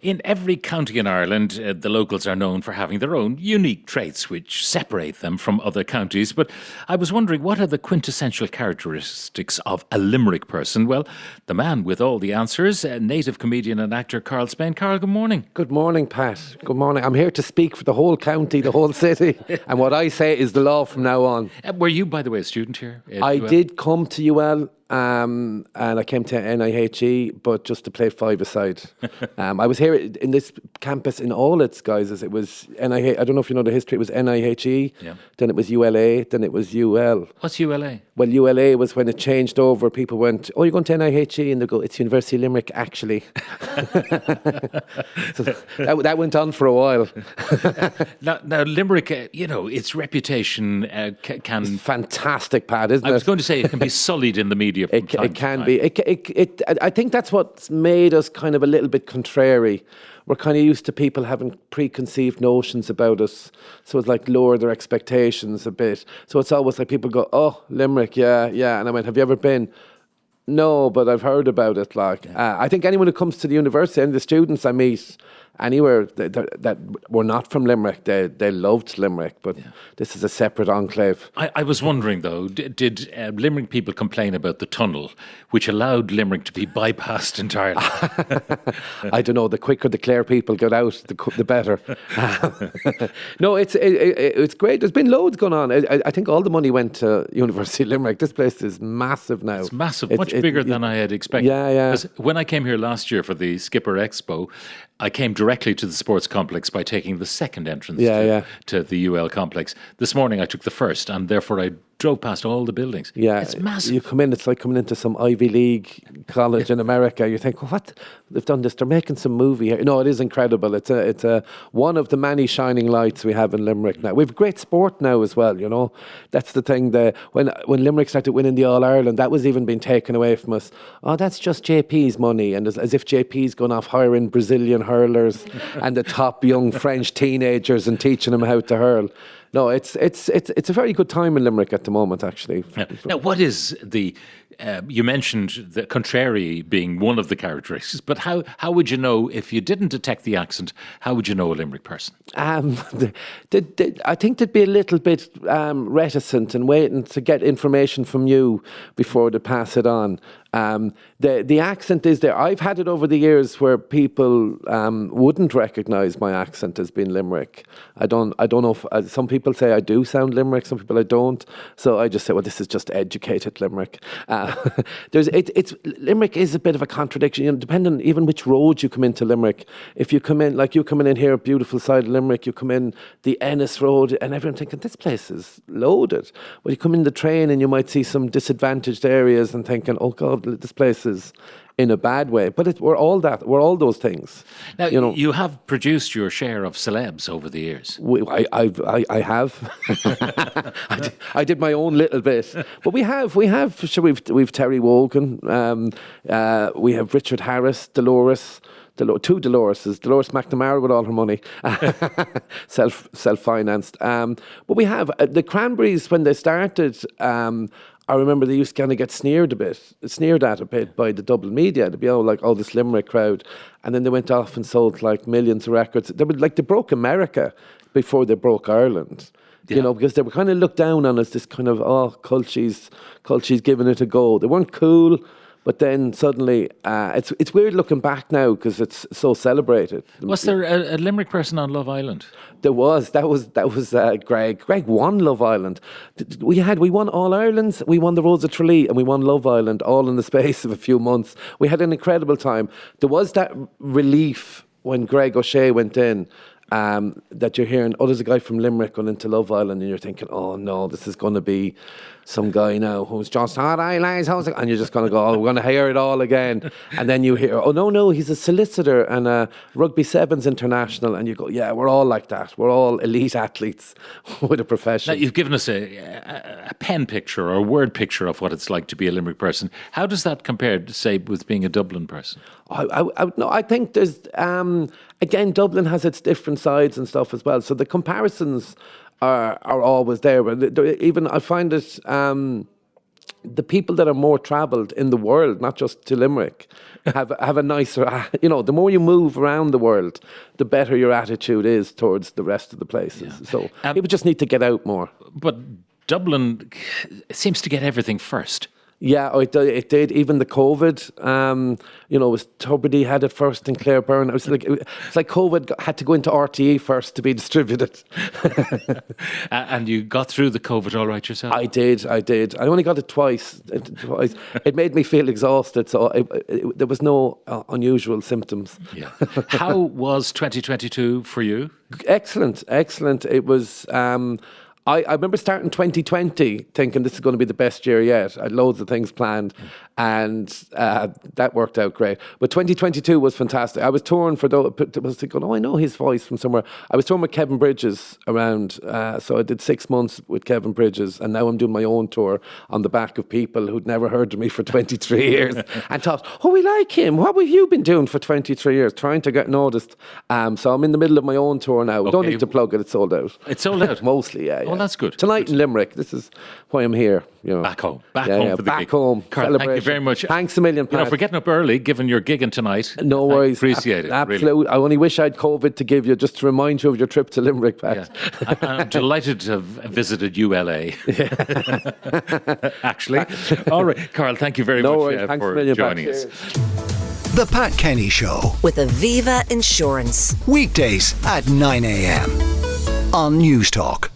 In every county in Ireland, uh, the locals are known for having their own unique traits which separate them from other counties. But I was wondering, what are the quintessential characteristics of a Limerick person? Well, the man with all the answers, uh, native comedian and actor Karl Spain. Karl, good morning. Good morning, Pat. Good morning. I'm here to speak for the whole county, the whole city. and what I say is the law from now on. Uh, were you, by the way, a student here? I UL? did come to UL um, and I came to NIHE, but just to play five aside. um, I was here in this campus in all its guises. It was NIH. I don't know if you know the history. It was NIHE, Yeah. then it was ULA, then it was UL. What's ULA? Well, ULA was when it changed over. People went, "Oh, you're going to NIHE," and they go, "It's University of Limerick, actually." so that, that went on for a while. Now, now Limerick, uh, you know, its reputation uh, ca- can. Fantastic, Pat, isn't I it? was going to say it can be sullied in the media. From It, it can be. It, it, it, I- think that's what's made us kind of a little bit contrary. We're kind of used to people having preconceived notions about us. So it's like lower their expectations a bit. So it's always like people go, oh, Limerick, yeah, yeah. And I went, have you ever been? No, but I've heard about it. Like, uh, I think anyone who comes to the university and the students I meet anywhere that, that, that were not from Limerick, they, they loved Limerick. But this is a separate enclave. I, I was wondering though, did, did uh, Limerick people complain about the tunnel, which allowed Limerick to be bypassed entirely? I don't know. The quicker the Clare people get out, the, the better. no, it's it, it, it's great. There's been loads going on. I, I- I think all the money went to University of Limerick. This place is massive now. It's massive, It's- much it- bigger it- than I had expected. Yeah, yeah. When I came here last year for the Skipper Expo, I came directly to the sports complex by taking the second entrance Yeah, to, yeah. to the UL complex. This morning I took the first, and therefore I drove past all the buildings. Yeah, it's massive. You come in, it's like coming into some Ivy League college in America. You think, well, what? They've done this. They're making some movie here. No, it is incredible. It's a, it's a one of the many shining lights we have in Limerick now. We've great sport now as well. You know, that's the thing. The when when Limerick started winning the All Ireland, that was even being taken away from us. Oh, that's just JP's money, and as, as if JP's gone off hiring Brazilian hurlers and the top young French teenagers and teaching them how to hurl. No, it's it's it's it's a very good time in Limerick at the moment, actually. Yeah. Now, what is the? Uh, you mentioned the contrary being one of the characteristics, but how how would you know if you didn't detect the accent? How would you know a Limerick person? Um, I think they'd be a little bit um, reticent and waiting to get information from you before they pass it on. Um, the the accent is there. I've had it over the years where people um, wouldn't recognise my accent as being Limerick. I don't. I don't know. If, uh, some people say I do sound Limerick. Some people I don't. So I just say, well, this is just educated Limerick. Uh, there's it, it's Limerick is a bit of a contradiction. You know, depending even which road you come into Limerick. If you come in like you coming in here, beautiful side of Limerick, you come in the Ennis Road, and everyone thinking this place is loaded. But you come in the train, and you might see some disadvantaged areas, and thinking, oh God, this place is in a bad way. But it, we're all that. We're all those things. Now, you know. you have produced your share of celebs over the years. We, I, I've, I, I have. I, did, I did my own little bit, but we have, we have. Sure, we've we've Terry Wogan, um, uh, we have Richard Harris, Dolores. Delo- two Doloreses, Dolores McNamara with all her money, self self financed. Um, but we have uh, the Cranberries when they started. Um, I remember they used to kind of get sneered a bit, sneered at a bit by the Dublin media. They'd be oh, all like, "Oh, this Limerick crowd," and then they went off and sold like millions of records. They were like they broke America before they broke Ireland. You know, because they were kind of looked down on as this kind of oh, Culchi's, Culchi's giving it a go. They weren't cool, but then suddenly uh, it's it's weird looking back now because it's so celebrated. Was there a, a Limerick person on Love Island? There was that was that was uh, Greg. Greg won Love Island. We had we won All Ireland's, we won the Rose of Tralee, and we won Love Island all in the space of a few months. We had an incredible time. There was that relief when Greg O'Shea went in. Um, that you're hearing, oh, there's a guy from Limerick going into Love Island, and you're thinking, oh no, this is going to be some guy now who's just lads, how's it? And you're just going to go, oh, we're going to hear it all again. And then you hear, oh no, no, he's a solicitor and a rugby sevens international, and you go, yeah, we're all like that. We're all elite athletes with a profession. Now, you've given us a, a, a pen picture or a word picture of what it's like to be a Limerick person. How does that compare, say, with being a Dublin person? I, I, I, no, I think there's um, again Dublin has its different sides and stuff as well. So the comparisons are are always there. But even I find it. Um, the people that are more travelled in the world, not just to Limerick, have have a nicer. You know, the more you move around the world, the better your attitude is towards the rest of the places. So Um, people just need to get out more. But Dublin seems to get everything first. Yeah, oh, it, did- it did. Even the COVID, um, you know, it was Tubridy had it first and Claire Byrne. It was like it's like COVID had to go into RTE first to be distributed. And you got through the COVID all right yourself? I did, I did. I only got it twice. It, twice. it made me feel exhausted, so it, it, there was no uh, unusual symptoms. yeah. How was 2022 for you? Excellent, excellent. It was. Um, I, I remember starting 2020 thinking this is going to be the best year yet. I had loads of things planned, and uh, that worked out great. But 2022 was fantastic. I was touring for those. I was thinking, oh, I know his voice from somewhere. I was touring with Kevin Bridges around, uh, so I did six months with Kevin Bridges, and now I'm doing my own tour on the back of people who'd never heard of me for 23 years and thought, oh, we like him. What have you been doing for 23 years? Trying to get noticed. Um, so I'm in the middle of my own tour now. Don't need to plug it. It's sold out. It's sold out? Mostly, yeah. Yeah. That's good. Tonight in Limerick. This is why I'm here. You know. Back home. Back Yeah, home yeah, for the back gig. home. Karl, thank you very much. Thanks a million, You know, Pat. for getting up early, given your gigging tonight. No I worries. appreciate it. Ab- really. Absolutely. I only wish I had COVID to give you just to remind you of your trip to Limerick, Pat. Yeah. I- I'm delighted to have visited ULA. Actually. All right. Karl, thank you very No much worries. uh, Thanks a for million, Pat. joining us. Cheers. The Pat Kenny Show. with Aviva Insurance. Weekdays at 9 a.m. on Newstalk.